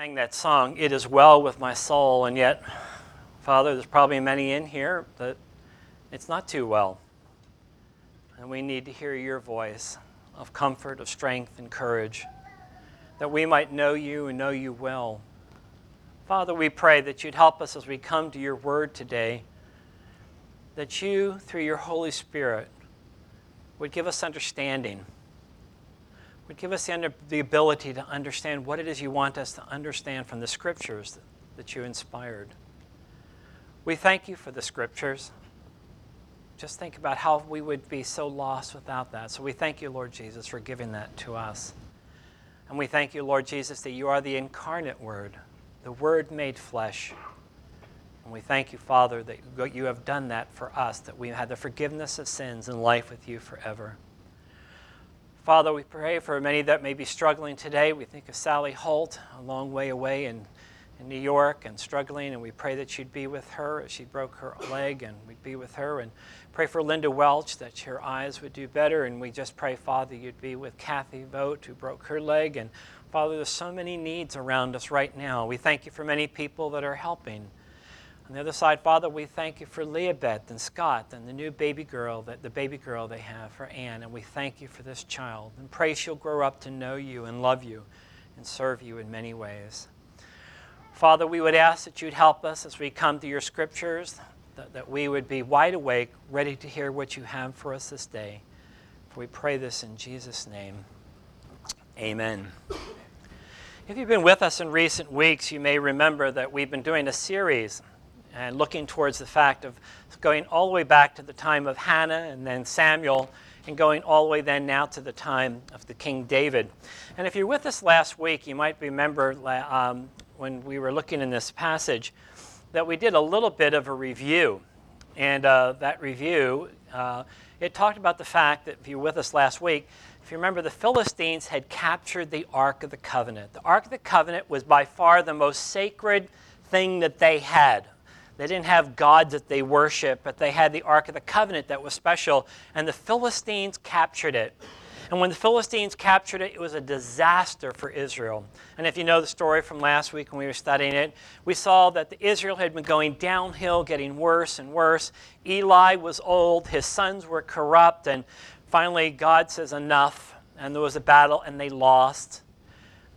sang that song, It Is Well With My Soul, and yet, Father, there's probably many in here that it's not too well. And we need to hear your voice of comfort, of strength, and courage, that we might know you and know you well. Father, we pray that you'd help us as we come to your word today, that you, through your Holy Spirit, would give us understanding would give us the, under, the ability to understand what it is you want us to understand from the scriptures that, that you inspired. We thank you for the scriptures. Just think about how we would be so lost without that. So we thank you, Lord Jesus, for giving that to us. And we thank you, Lord Jesus, that you are the incarnate Word, the Word made flesh. And we thank you, Father, that you have done that for us, that we have the forgiveness of sins and life with you forever. Father, we pray for many that may be struggling today. We think of Sally Holt, a long way away in, in New York and struggling, and we pray that you'd be with her as she broke her leg, and we'd be with her. And pray for Linda Welch that her eyes would do better. And we just pray, Father, you'd be with Kathy Vogt, who broke her leg. And Father, there's so many needs around us right now. We thank you for many people that are helping. On the other side, Father, we thank you for Leobeth and Scott and the new baby girl, that the baby girl they have for Anne, and we thank you for this child. And pray she'll grow up to know you and love you and serve you in many ways. Father, we would ask that you'd help us as we come to your scriptures, that, that we would be wide awake, ready to hear what you have for us this day. For we pray this in Jesus' name. Amen. If you've been with us in recent weeks, you may remember that we've been doing a series and looking towards the fact of going all the way back to the time of Hannah and then Samuel and going all the way then now to the time of the King David. And if you're with us last week, you might remember um, when we were looking in this passage that we did a little bit of a review. And uh, that review, uh, it talked about the fact that if you were with us last week, if you remember, the Philistines had captured the Ark of the Covenant. The Ark of the Covenant was by far the most sacred thing that they had they didn't have gods that they worship, but they had the Ark of the Covenant that was special, and the Philistines captured it. And when the Philistines captured it, it was a disaster for Israel. And if you know the story from last week when we were studying it, we saw that Israel had been going downhill, getting worse and worse. Eli was old, his sons were corrupt, and finally God says enough, and there was a battle, and they lost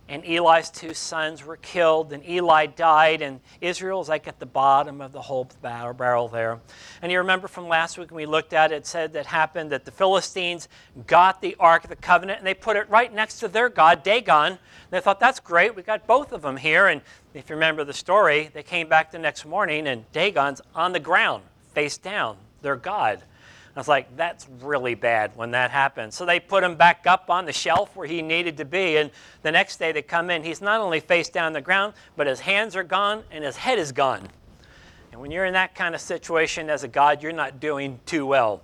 and Eli's two sons were killed, and Eli died, and Israel's like at the bottom of the whole barrel there. And you remember from last week when we looked at it, it said that happened that the Philistines got the Ark of the Covenant and they put it right next to their god, Dagon. They thought, that's great, we got both of them here. And if you remember the story, they came back the next morning, and Dagon's on the ground, face down, their god. I was like, that's really bad when that happens. So they put him back up on the shelf where he needed to be. And the next day they come in, he's not only face down the ground, but his hands are gone and his head is gone. And when you're in that kind of situation as a God, you're not doing too well.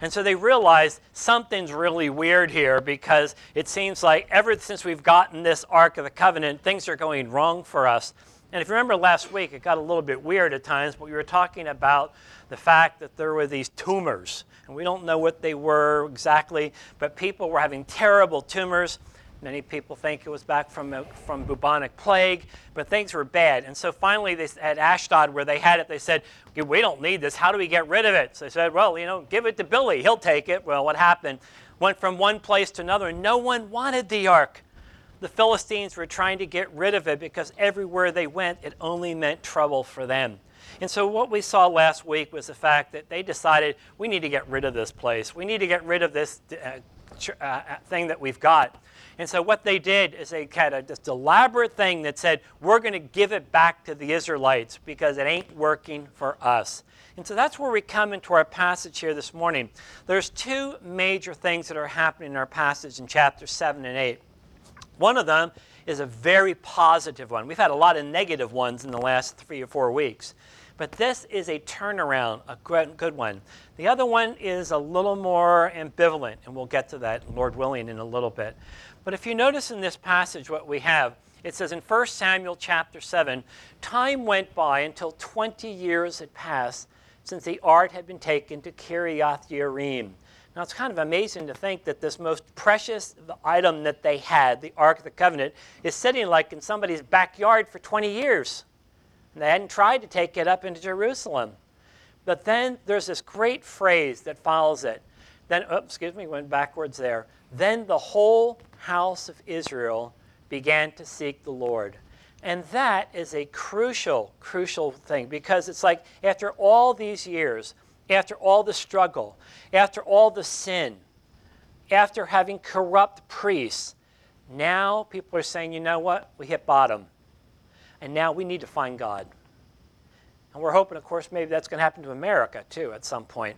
And so they realized something's really weird here because it seems like ever since we've gotten this Ark of the Covenant, things are going wrong for us. And if you remember last week, it got a little bit weird at times, but we were talking about the fact that there were these tumors. And we don't know what they were exactly, but people were having terrible tumors. Many people think it was back from, uh, from bubonic plague, but things were bad. And so finally, they, at Ashdod, where they had it, they said, We don't need this. How do we get rid of it? So they said, Well, you know, give it to Billy. He'll take it. Well, what happened? Went from one place to another, and no one wanted the ark the Philistines were trying to get rid of it because everywhere they went, it only meant trouble for them. And so, what we saw last week was the fact that they decided we need to get rid of this place. We need to get rid of this uh, uh, uh, thing that we've got. And so, what they did is they had a, this elaborate thing that said, We're going to give it back to the Israelites because it ain't working for us. And so that's where we come into our passage here this morning. There's two major things that are happening in our passage in chapter 7 and 8. One of them is a very positive one. We've had a lot of negative ones in the last three or four weeks. But this is a turnaround, a good one. The other one is a little more ambivalent, and we'll get to that, Lord willing, in a little bit. But if you notice in this passage what we have, it says in 1 Samuel chapter 7 time went by until 20 years had passed since the ark had been taken to Kiriath Yearim. Now, it's kind of amazing to think that this most precious item that they had, the Ark of the Covenant, is sitting like in somebody's backyard for 20 years. And they hadn't tried to take it up into Jerusalem. But then there's this great phrase that follows it. Then, oh, excuse me, went backwards there. Then the whole house of Israel began to seek the Lord. And that is a crucial, crucial thing because it's like after all these years, after all the struggle, after all the sin, after having corrupt priests, now people are saying, you know what? We hit bottom. And now we need to find God. And we're hoping, of course, maybe that's going to happen to America too at some point.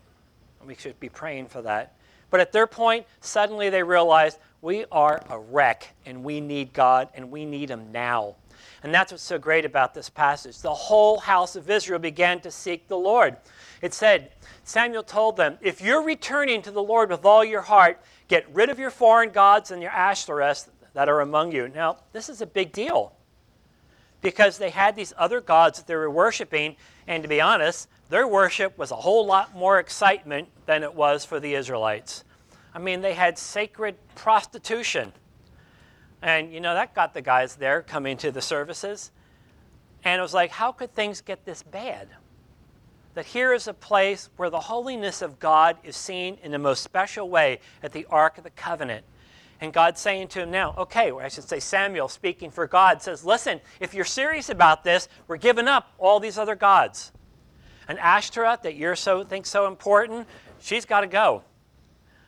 We should be praying for that. But at their point, suddenly they realized we are a wreck and we need God and we need Him now. And that's what's so great about this passage. The whole house of Israel began to seek the Lord. It said, Samuel told them, If you're returning to the Lord with all your heart, get rid of your foreign gods and your Ashtoreths that are among you. Now, this is a big deal because they had these other gods that they were worshiping, and to be honest, their worship was a whole lot more excitement than it was for the Israelites. I mean, they had sacred prostitution. And, you know, that got the guys there coming to the services. And it was like, how could things get this bad? That here is a place where the holiness of God is seen in the most special way at the Ark of the Covenant. And God's saying to him now, okay, or I should say Samuel speaking for God says, listen, if you're serious about this, we're giving up all these other gods. And Ashtoreth that you're so think so important, she's got to go.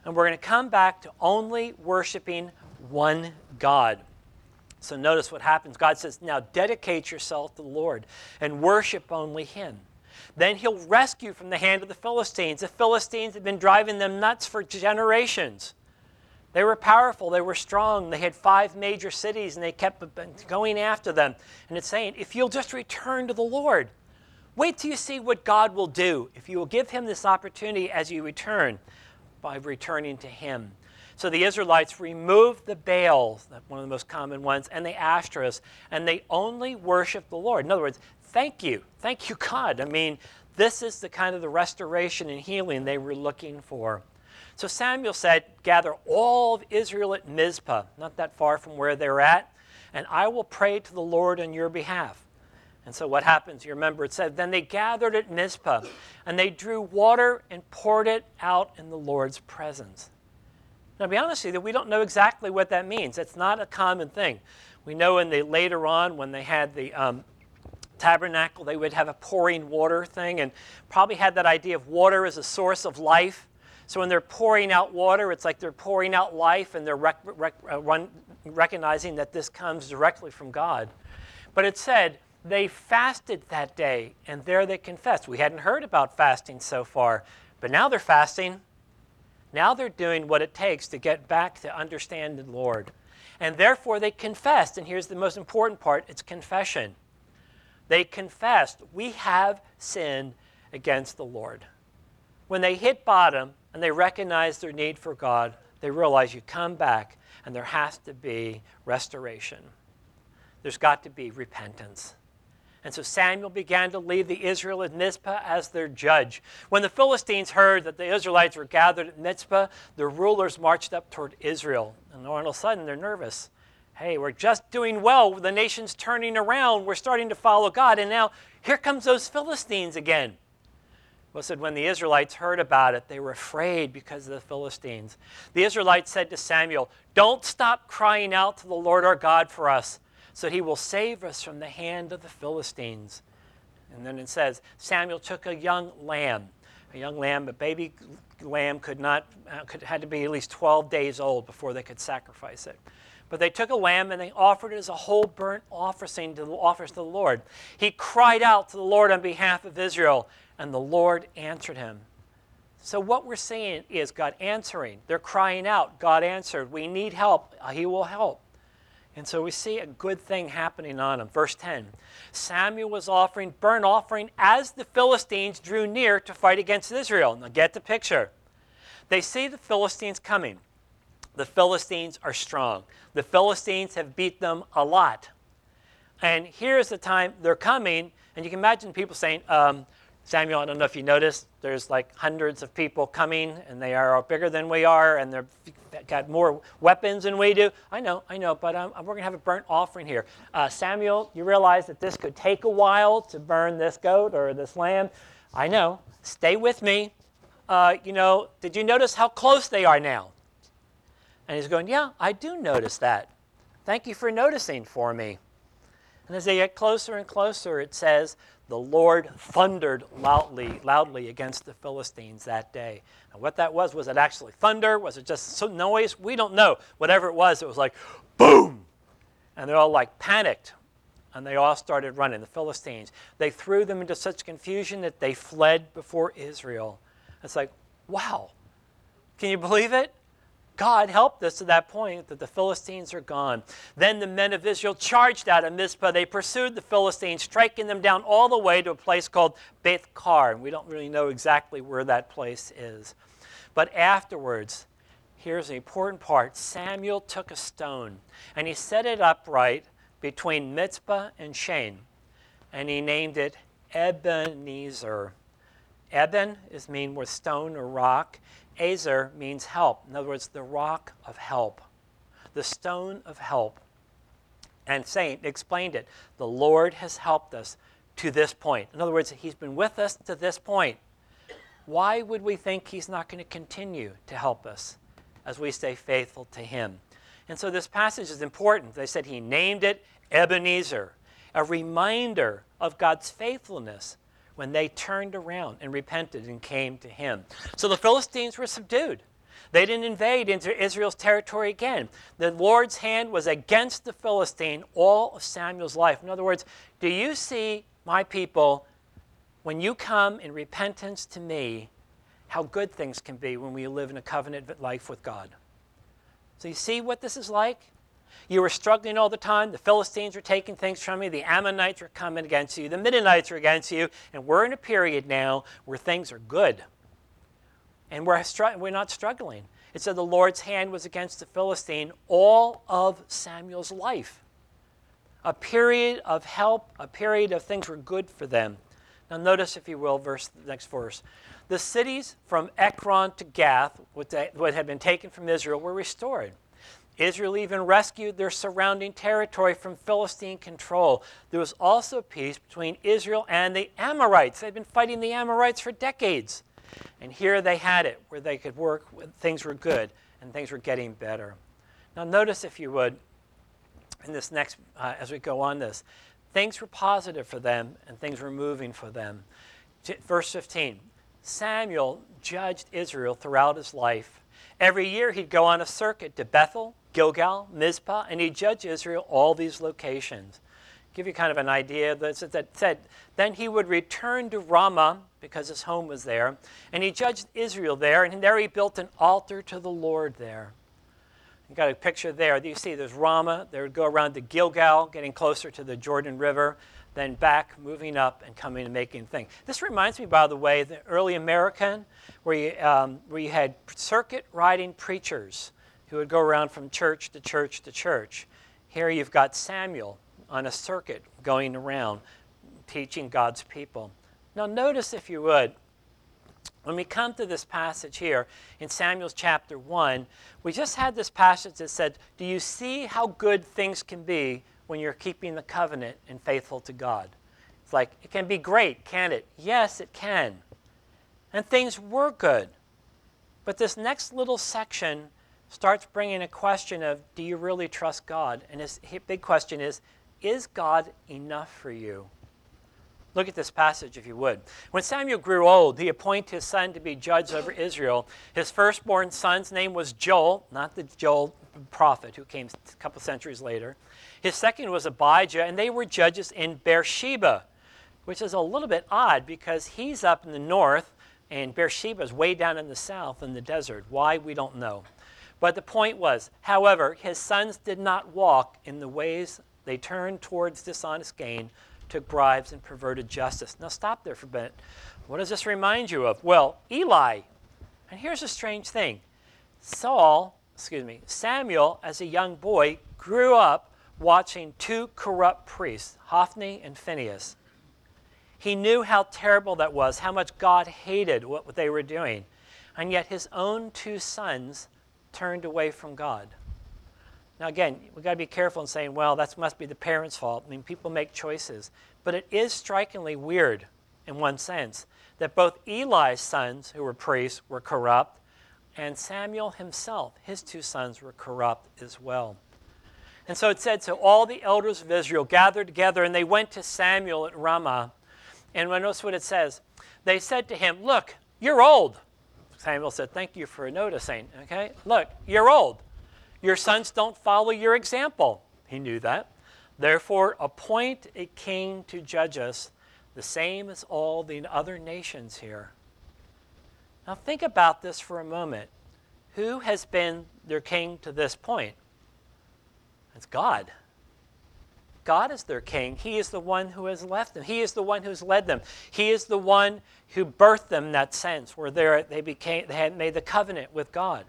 And we're going to come back to only worshiping one God. So notice what happens. God says, Now dedicate yourself to the Lord and worship only Him. Then He'll rescue from the hand of the Philistines. The Philistines had been driving them nuts for generations. They were powerful, they were strong, they had five major cities, and they kept going after them. And it's saying, If you'll just return to the Lord, wait till you see what God will do if you will give Him this opportunity as you return by returning to Him. So the Israelites removed the Baals, one of the most common ones, and the Ashtoreths, and they only worshiped the Lord. In other words, thank you. Thank you, God. I mean, this is the kind of the restoration and healing they were looking for. So Samuel said, Gather all of Israel at Mizpah, not that far from where they're at, and I will pray to the Lord on your behalf. And so what happens? You remember it said, Then they gathered at Mizpah, and they drew water and poured it out in the Lord's presence. Now, to be honest with you, we don't know exactly what that means. It's not a common thing. We know in the later on when they had the um, tabernacle, they would have a pouring water thing, and probably had that idea of water as a source of life. So when they're pouring out water, it's like they're pouring out life, and they're rec- rec- uh, run, recognizing that this comes directly from God. But it said they fasted that day, and there they confessed. We hadn't heard about fasting so far, but now they're fasting now they're doing what it takes to get back to understand the Lord. And therefore they confessed. And here's the most important part it's confession. They confessed, We have sinned against the Lord. When they hit bottom and they recognize their need for God, they realize you come back and there has to be restoration. There's got to be repentance. And so Samuel began to lead the Israel at Mizpah as their judge. When the Philistines heard that the Israelites were gathered at Mizpah, the rulers marched up toward Israel. And all of a sudden, they're nervous. Hey, we're just doing well. The nation's turning around. We're starting to follow God. And now here comes those Philistines again. Well, said when the Israelites heard about it, they were afraid because of the Philistines. The Israelites said to Samuel, Don't stop crying out to the Lord our God for us so he will save us from the hand of the Philistines. And then it says, Samuel took a young lamb, a young lamb, a baby lamb could not, uh, could, had to be at least 12 days old before they could sacrifice it. But they took a lamb and they offered it as a whole burnt offering to offers to the Lord. He cried out to the Lord on behalf of Israel, and the Lord answered him. So, what we're seeing is God answering. They're crying out. God answered. We need help. He will help. And so we see a good thing happening on him. Verse 10 Samuel was offering burnt offering as the Philistines drew near to fight against Israel. Now get the picture. They see the Philistines coming. The Philistines are strong. The Philistines have beat them a lot. And here's the time they're coming, and you can imagine people saying, um, Samuel, I don't know if you noticed, there's like hundreds of people coming, and they are bigger than we are, and they've got more weapons than we do. I know, I know, but um, we're going to have a burnt offering here. Uh, Samuel, you realize that this could take a while to burn this goat or this lamb. I know. Stay with me. Uh, you know, did you notice how close they are now? And he's going, Yeah, I do notice that. Thank you for noticing for me. And as they get closer and closer, it says, the Lord thundered loudly, loudly against the Philistines that day. And what that was, was it actually thunder? Was it just some noise? We don't know. Whatever it was, it was like boom. And they're all like panicked. And they all started running, the Philistines. They threw them into such confusion that they fled before Israel. It's like, wow. Can you believe it? God helped us to that point that the Philistines are gone. Then the men of Israel charged out of Mizpah. They pursued the Philistines, striking them down all the way to a place called Beth Kar. And we don't really know exactly where that place is. But afterwards, here's the important part Samuel took a stone and he set it upright between Mizpah and Shen, and he named it Ebenezer. Eben is mean with stone or rock, Azer means help. In other words, the rock of help, the stone of help. And Saint explained it. The Lord has helped us to this point. In other words, He's been with us to this point. Why would we think He's not going to continue to help us as we stay faithful to Him? And so this passage is important. They said He named it Ebenezer, a reminder of God's faithfulness when they turned around and repented and came to him. So the Philistines were subdued. They didn't invade into Israel's territory again. The Lord's hand was against the Philistine all of Samuel's life. In other words, do you see, my people, when you come in repentance to me, how good things can be when we live in a covenant life with God? So you see what this is like? You were struggling all the time. The Philistines were taking things from you. The Ammonites were coming against you. The Midianites are against you. And we're in a period now where things are good. And we're, we're not struggling. It said the Lord's hand was against the Philistine all of Samuel's life. A period of help, a period of things were good for them. Now, notice, if you will, verse next verse. The cities from Ekron to Gath, what had been taken from Israel, were restored. Israel even rescued their surrounding territory from Philistine control. There was also peace between Israel and the Amorites. They'd been fighting the Amorites for decades. And here they had it where they could work, things were good, and things were getting better. Now, notice, if you would, in this next, uh, as we go on this, things were positive for them and things were moving for them. Verse 15 Samuel judged Israel throughout his life. Every year he'd go on a circuit to Bethel, Gilgal, Mizpah, and he judged Israel all these locations. Give you kind of an idea that said, then he would return to Ramah because his home was there, and he judged Israel there, and there he built an altar to the Lord there. You got a picture there. You see, there's Ramah. They would go around to Gilgal, getting closer to the Jordan River, then back, moving up, and coming and making things. This reminds me, by the way, the early American, where you, um, where you had circuit riding preachers who would go around from church to church to church. Here you've got Samuel on a circuit going around teaching God's people. Now, notice, if you would, when we come to this passage here in Samuel's chapter 1, we just had this passage that said, Do you see how good things can be when you're keeping the covenant and faithful to God? It's like, it can be great, can't it? Yes, it can. And things were good. But this next little section starts bringing a question of do you really trust God? And his big question is is God enough for you? Look at this passage, if you would. When Samuel grew old, he appointed his son to be judge over Israel. His firstborn son's name was Joel, not the Joel prophet who came a couple centuries later. His second was Abijah, and they were judges in Beersheba, which is a little bit odd because he's up in the north and Beersheba is way down in the south in the desert. Why, we don't know. But the point was, however, his sons did not walk in the ways they turned towards dishonest gain, took bribes, and perverted justice. Now, stop there for a minute. What does this remind you of? Well, Eli. And here's a strange thing Saul, excuse me, Samuel, as a young boy, grew up watching two corrupt priests, Hophni and Phinehas. He knew how terrible that was, how much God hated what they were doing. And yet his own two sons turned away from God. Now, again, we've got to be careful in saying, well, that must be the parents' fault. I mean, people make choices. But it is strikingly weird, in one sense, that both Eli's sons, who were priests, were corrupt, and Samuel himself, his two sons, were corrupt as well. And so it said, so all the elders of Israel gathered together, and they went to Samuel at Ramah and notice what it says. They said to him, Look, you're old. Samuel said, Thank you for noticing. Okay? Look, you're old. Your sons don't follow your example. He knew that. Therefore, appoint a king to judge us, the same as all the other nations here. Now, think about this for a moment. Who has been their king to this point? It's God. God is their king. He is the one who has left them. He is the one who's led them. He is the one who birthed them in that sense, where they became they had made the covenant with God.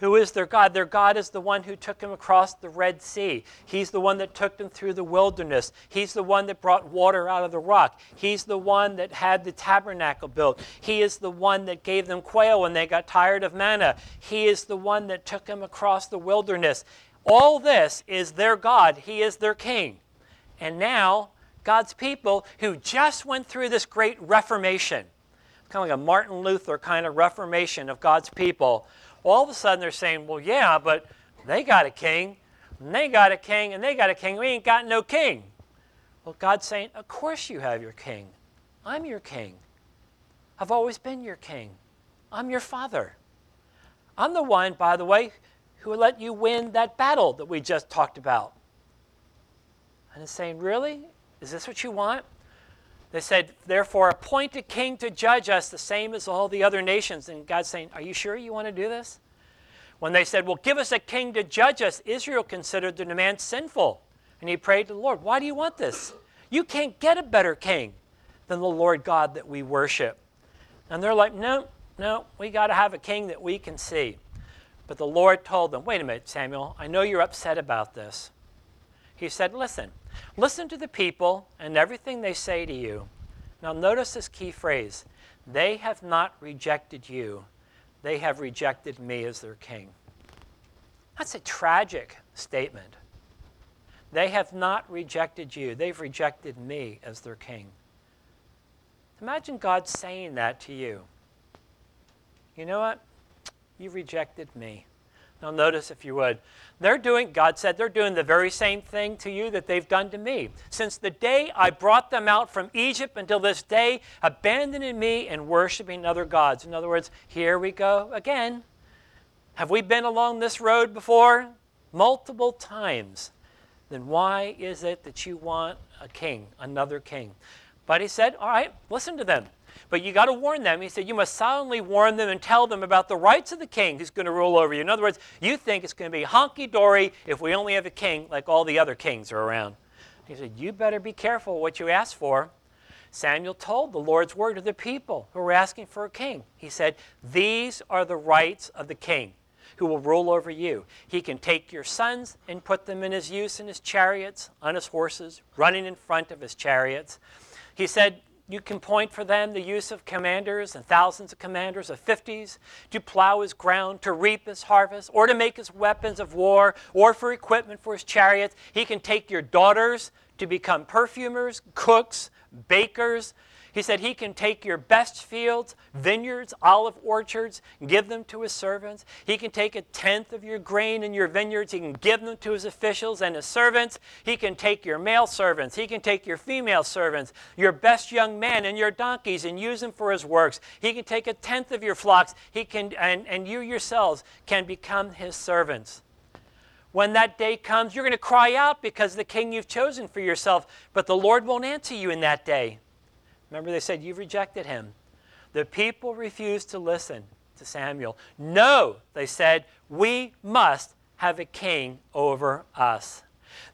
Who is their God? Their God is the one who took them across the Red Sea. He's the one that took them through the wilderness. He's the one that brought water out of the rock. He's the one that had the tabernacle built. He is the one that gave them quail when they got tired of manna. He is the one that took them across the wilderness. All this is their God, He is their King. And now, God's people who just went through this great reformation, kind of like a Martin Luther kind of reformation of God's people, all of a sudden they're saying, well, yeah, but they got a king, and they got a king, and they got a king. We ain't got no king. Well, God's saying, of course you have your king. I'm your king. I've always been your king. I'm your father. I'm the one, by the way, who will let you win that battle that we just talked about. And it's saying, Really? Is this what you want? They said, Therefore, appoint a king to judge us the same as all the other nations. And God's saying, Are you sure you want to do this? When they said, Well, give us a king to judge us, Israel considered the demand sinful. And he prayed to the Lord, Why do you want this? You can't get a better king than the Lord God that we worship. And they're like, No, no, we got to have a king that we can see. But the Lord told them, Wait a minute, Samuel, I know you're upset about this. He said, Listen, listen to the people and everything they say to you. Now, notice this key phrase they have not rejected you, they have rejected me as their king. That's a tragic statement. They have not rejected you, they've rejected me as their king. Imagine God saying that to you. You know what? You rejected me. Now, notice, if you would, they're doing, God said, they're doing the very same thing to you that they've done to me. Since the day I brought them out from Egypt until this day, abandoning me and worshiping other gods. In other words, here we go again. Have we been along this road before? Multiple times. Then why is it that you want a king, another king? But he said, All right, listen to them. But you got to warn them. He said, You must solemnly warn them and tell them about the rights of the king who's going to rule over you. In other words, you think it's going to be honky dory if we only have a king like all the other kings are around. He said, You better be careful what you ask for. Samuel told the Lord's word to the people who were asking for a king. He said, These are the rights of the king who will rule over you. He can take your sons and put them in his use in his chariots, on his horses, running in front of his chariots. He said, you can point for them the use of commanders and thousands of commanders of fifties to plow his ground, to reap his harvest, or to make his weapons of war, or for equipment for his chariots. He can take your daughters to become perfumers, cooks, bakers, he said he can take your best fields, vineyards, olive orchards, give them to his servants. He can take a tenth of your grain in your vineyards. He can give them to his officials and his servants. He can take your male servants. He can take your female servants, your best young men and your donkeys and use them for his works. He can take a tenth of your flocks. He can, and, and you yourselves can become his servants. When that day comes, you're going to cry out because the king you've chosen for yourself, but the Lord won't answer you in that day. Remember, they said, You've rejected him. The people refused to listen to Samuel. No, they said, we must have a king over us.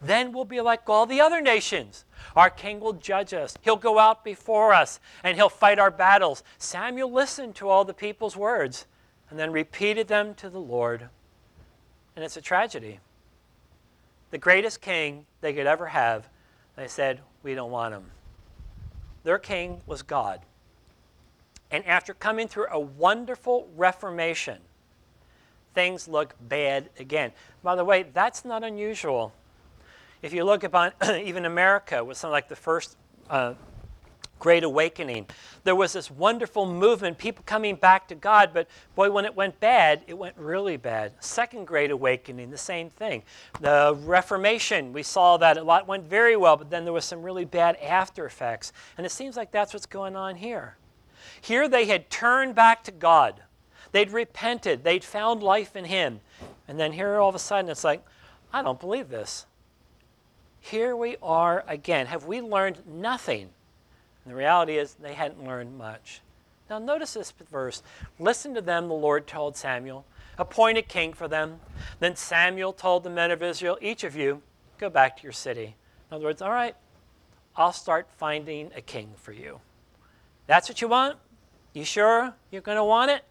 Then we'll be like all the other nations. Our king will judge us. He'll go out before us and he'll fight our battles. Samuel listened to all the people's words and then repeated them to the Lord. And it's a tragedy. The greatest king they could ever have, they said, We don't want him. Their king was God. And after coming through a wonderful reformation, things look bad again. By the way, that's not unusual. If you look upon even America with something like the first uh, Great Awakening, there was this wonderful movement, people coming back to God, but boy, when it went bad, it went really bad. Second Great Awakening, the same thing. The Reformation, we saw that a lot went very well, but then there was some really bad after effects. And it seems like that's what's going on here. Here they had turned back to God. They'd repented. They'd found life in Him. And then here all of a sudden it's like, I don't believe this. Here we are again. Have we learned nothing? And the reality is, they hadn't learned much. Now, notice this verse. Listen to them, the Lord told Samuel. Appoint a king for them. Then Samuel told the men of Israel, Each of you, go back to your city. In other words, all right, I'll start finding a king for you. That's what you want? You sure you're going to want it?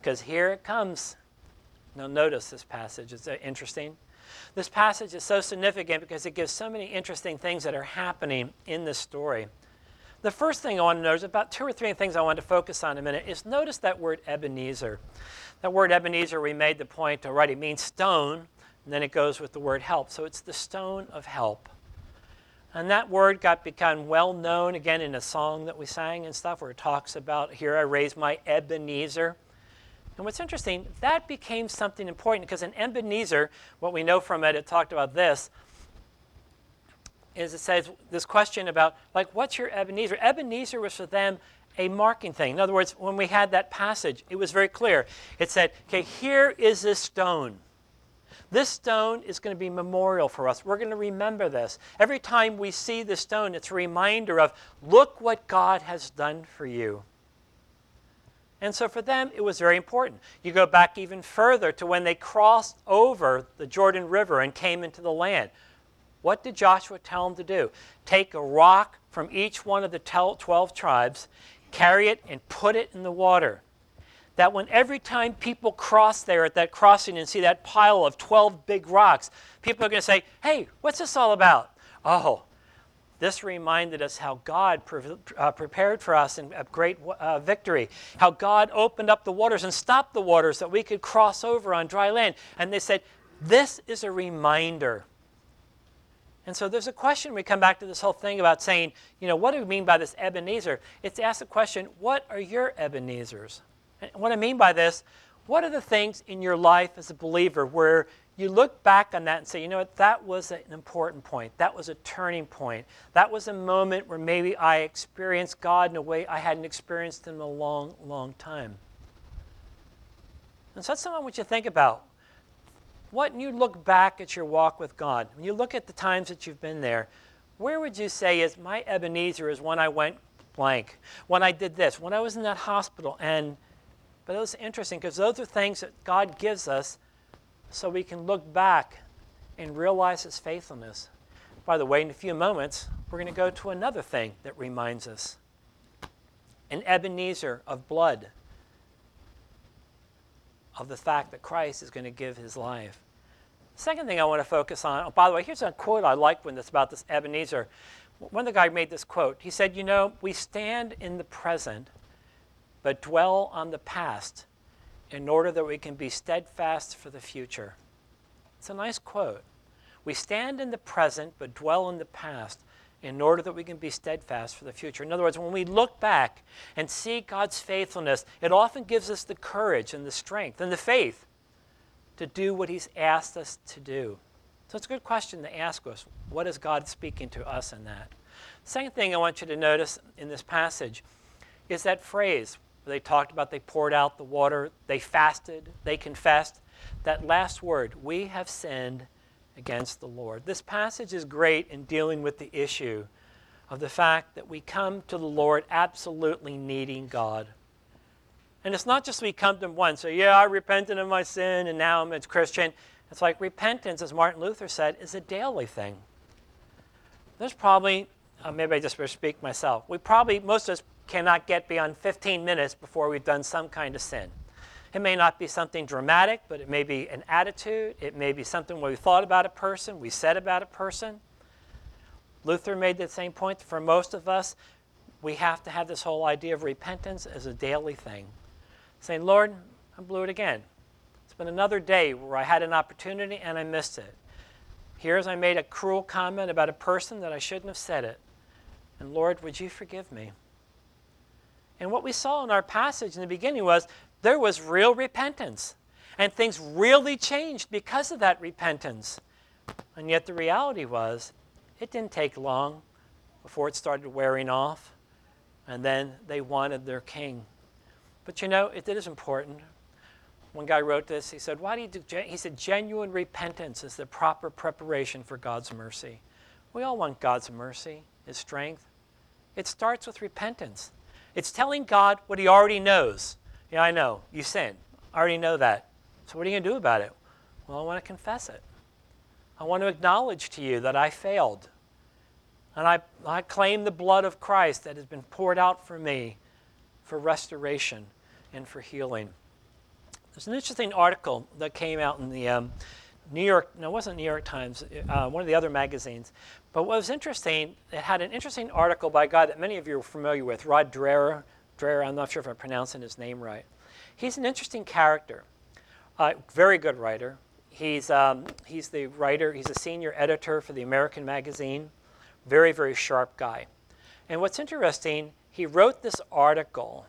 Because here it comes. Now, notice this passage. It's interesting. This passage is so significant because it gives so many interesting things that are happening in this story. The first thing I want to notice, about two or three things I want to focus on in a minute, is notice that word Ebenezer. That word Ebenezer, we made the point already, means stone, and then it goes with the word help. So it's the stone of help. And that word got become well known again in a song that we sang and stuff where it talks about, Here I raise my Ebenezer. And what's interesting, that became something important because in Ebenezer, what we know from it, it talked about this, is it says this question about, like, what's your Ebenezer? Ebenezer was for them a marking thing. In other words, when we had that passage, it was very clear. It said, okay, here is this stone. This stone is going to be memorial for us. We're going to remember this. Every time we see this stone, it's a reminder of, look what God has done for you. And so for them, it was very important. You go back even further to when they crossed over the Jordan River and came into the land. What did Joshua tell them to do? Take a rock from each one of the 12 tribes, carry it, and put it in the water. That when every time people cross there at that crossing and see that pile of 12 big rocks, people are going to say, Hey, what's this all about? Oh, this reminded us how God pre- uh, prepared for us in a great uh, victory, how God opened up the waters and stopped the waters that we could cross over on dry land. And they said, This is a reminder and so there's a question. We come back to this whole thing about saying, you know, what do we mean by this Ebenezer? It's to ask the question, what are your Ebenezers? And what I mean by this, what are the things in your life as a believer where you look back on that and say, you know what, that was an important point. That was a turning point. That was a moment where maybe I experienced God in a way I hadn't experienced in a long, long time. And so that's something I want you to think about what when you look back at your walk with God, when you look at the times that you've been there, where would you say is my Ebenezer is when I went blank, when I did this, when I was in that hospital? And but it was interesting because those are things that God gives us so we can look back and realize His faithfulness. By the way, in a few moments, we're going to go to another thing that reminds us an Ebenezer of blood of the fact that Christ is going to give his life. Second thing I want to focus on, oh, by the way, here's a quote I like when it's about this Ebenezer. One of the guy made this quote. He said, You know, we stand in the present, but dwell on the past in order that we can be steadfast for the future. It's a nice quote. We stand in the present, but dwell in the past in order that we can be steadfast for the future. In other words, when we look back and see God's faithfulness, it often gives us the courage and the strength and the faith to do what He's asked us to do. So it's a good question to ask us what is God speaking to us in that? Second thing I want you to notice in this passage is that phrase where they talked about they poured out the water, they fasted, they confessed. That last word, we have sinned against the Lord. This passage is great in dealing with the issue of the fact that we come to the Lord absolutely needing God. And it's not just we come to Him once, so yeah, I repented of my sin and now I'm a Christian. It's like repentance, as Martin Luther said, is a daily thing. There's probably, uh, maybe I just speak myself, we probably, most of us cannot get beyond 15 minutes before we've done some kind of sin. It may not be something dramatic, but it may be an attitude. It may be something we thought about a person, we said about a person. Luther made the same point. For most of us, we have to have this whole idea of repentance as a daily thing. Saying, Lord, I blew it again. It's been another day where I had an opportunity and I missed it. Here's I made a cruel comment about a person that I shouldn't have said it. And Lord, would you forgive me? And what we saw in our passage in the beginning was there was real repentance. And things really changed because of that repentance. And yet the reality was, it didn't take long before it started wearing off. And then they wanted their king. But you know, it is important. One guy wrote this. He said, Why do you do? He said, genuine repentance is the proper preparation for God's mercy. We all want God's mercy, His strength. It starts with repentance. It's telling God what He already knows. Yeah, I know. You sinned. I already know that. So what are you going to do about it? Well, I want to confess it. I want to acknowledge to you that I failed. And I, I claim the blood of Christ that has been poured out for me for restoration and for healing. There's an interesting article that came out in the um, New York, no, it wasn't New York Times, uh, one of the other magazines. But what was interesting, it had an interesting article by a guy that many of you are familiar with, Rod Dreher. Dreher, I'm not sure if I'm pronouncing his name right. He's an interesting character, uh, very good writer. He's, um, he's the writer, he's a senior editor for the American Magazine, very, very sharp guy. And what's interesting, he wrote this article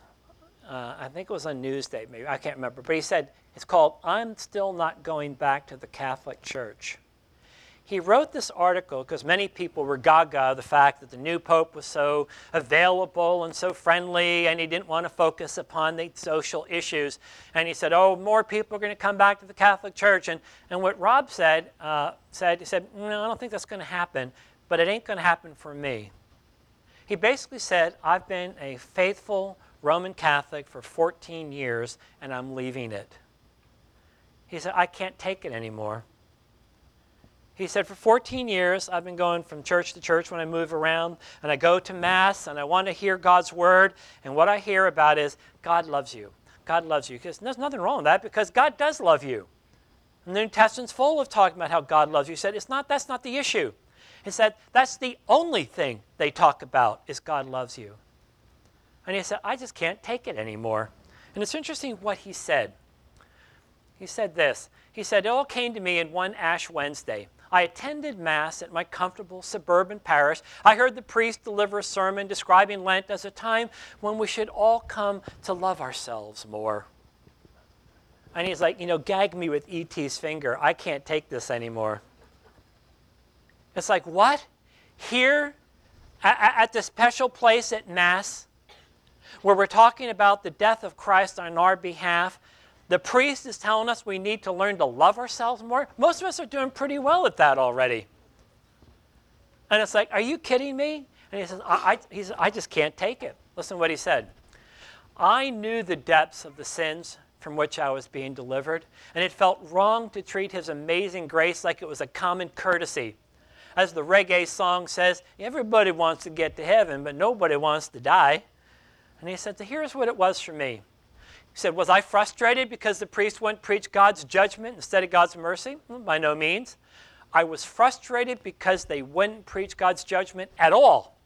uh, I think it was on Newsday, maybe, I can't remember, but he said, it's called I'm Still Not Going Back to the Catholic Church. He wrote this article because many people were gaga the fact that the new pope was so available and so friendly, and he didn't want to focus upon the social issues. And he said, "Oh, more people are going to come back to the Catholic Church." And and what Rod said uh, said he said, "No, I don't think that's going to happen, but it ain't going to happen for me." He basically said, "I've been a faithful Roman Catholic for 14 years, and I'm leaving it. He said, I can't take it anymore. He said, For 14 years, I've been going from church to church when I move around, and I go to Mass, and I want to hear God's Word. And what I hear about is, God loves you. God loves you. Because there's nothing wrong with that, because God does love you. And the New Testament's full of talking about how God loves you. He said, it's not, That's not the issue. He said, That's the only thing they talk about, is God loves you. And he said, I just can't take it anymore. And it's interesting what he said. He said this He said, It all came to me in one Ash Wednesday. I attended Mass at my comfortable suburban parish. I heard the priest deliver a sermon describing Lent as a time when we should all come to love ourselves more. And he's like, You know, gag me with E.T.'s finger. I can't take this anymore. It's like, what? Here at, the special place at Mass, where we're talking about the death of Christ on our behalf. The priest is telling us we need to learn to love ourselves more. Most of us are doing pretty well at that already. And it's like, are you kidding me? And he says, I, I, says, I just can't take it. Listen to what he said. I knew the depths of the sins from which I was being delivered, and it felt wrong to treat his amazing grace like it was a common courtesy. As the reggae song says, everybody wants to get to heaven, but nobody wants to die. And he said, Here's what it was for me. He said, Was I frustrated because the priest wouldn't preach God's judgment instead of God's mercy? Well, by no means. I was frustrated because they wouldn't preach God's judgment at all,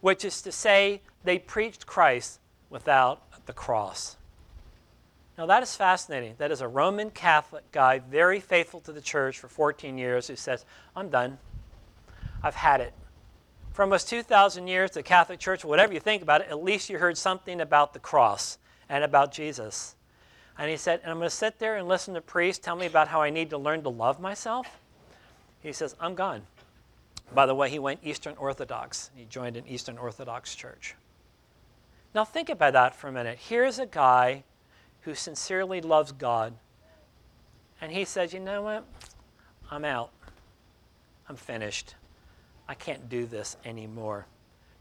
which is to say, they preached Christ without the cross. Now, that is fascinating. That is a Roman Catholic guy, very faithful to the church for 14 years, who says, I'm done. I've had it for almost 2,000 years, the Catholic Church, whatever you think about it, at least you heard something about the cross and about Jesus. And he said, and I'm going to sit there and listen to priests tell me about how I need to learn to love myself. He says, I'm gone. By the way, he went Eastern Orthodox. He joined an Eastern Orthodox church. Now, think about that for a minute. Here's a guy who sincerely loves God, and he says, You know what? I'm out. I'm finished. I can't do this anymore.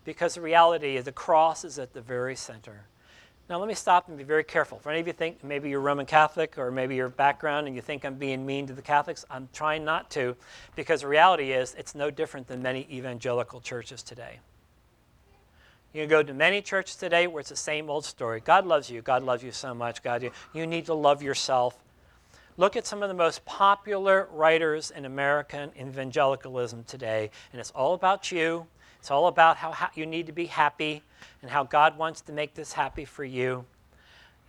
Because the reality is the cross is at the very center. Now, let me stop and be very careful. For any of you think maybe you're Roman Catholic or maybe your background and you think I'm being mean to the Catholics, I'm trying not to because the reality is it's no different than many evangelical churches today. You can go to many churches today where it's the same old story. God loves you. God loves you so much. God, you, you need to love yourself. Look at some of the most popular writers in American evangelicalism today, and it's all about you. It's all about how ha- you need to be happy and how God wants to make this happy for you.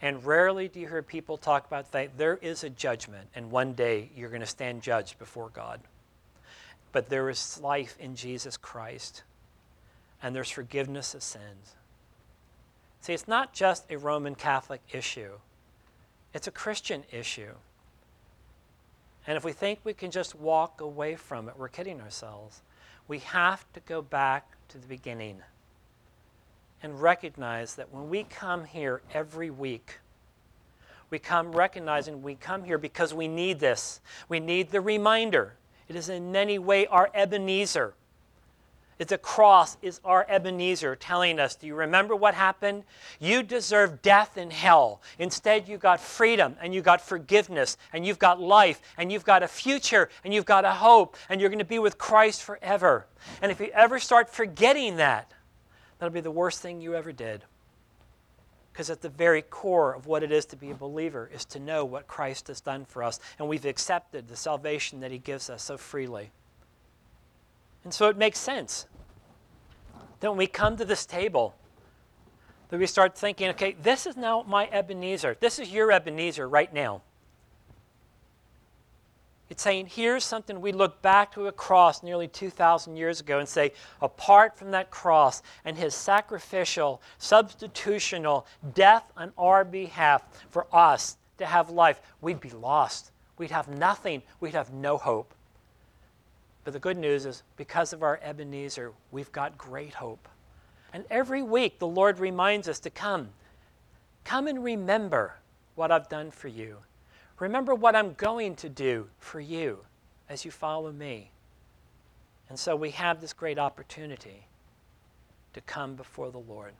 And rarely do you hear people talk about that. There is a judgment, and one day you're going to stand judged before God. But there is life in Jesus Christ, and there's forgiveness of sins. See, it's not just a Roman Catholic issue, it's a Christian issue. And if we think we can just walk away from it, we're kidding ourselves. We have to go back to the beginning and recognize that when we come here every week, we come recognizing we come here because we need this. We need the reminder. It is in many way our Ebenezer. It's a cross is our Ebenezer telling us, do you remember what happened? You deserve death in hell. Instead, you got freedom and you got forgiveness and you've got life and you've got a future and you've got a hope and you're going to be with Christ forever. And if you ever start forgetting that, that'll be the worst thing you ever did. Because at the very core of what it is to be a believer is to know what Christ has done for us and we've accepted the salvation that he gives us so freely. And so it makes sense that when we come to this table, that we start thinking, okay, this is now my Ebenezer. This is your Ebenezer right now. It's saying, here's something we look back to a cross nearly 2,000 years ago and say, apart from that cross and his sacrificial, substitutional death on our behalf for us to have life, we'd be lost. We'd have nothing. We'd have no hope. But the good news is, because of our Ebenezer, we've got great hope. And every week, the Lord reminds us to come. Come and remember what I've done for you. Remember what I'm going to do for you as you follow me. And so we have this great opportunity to come before the Lord.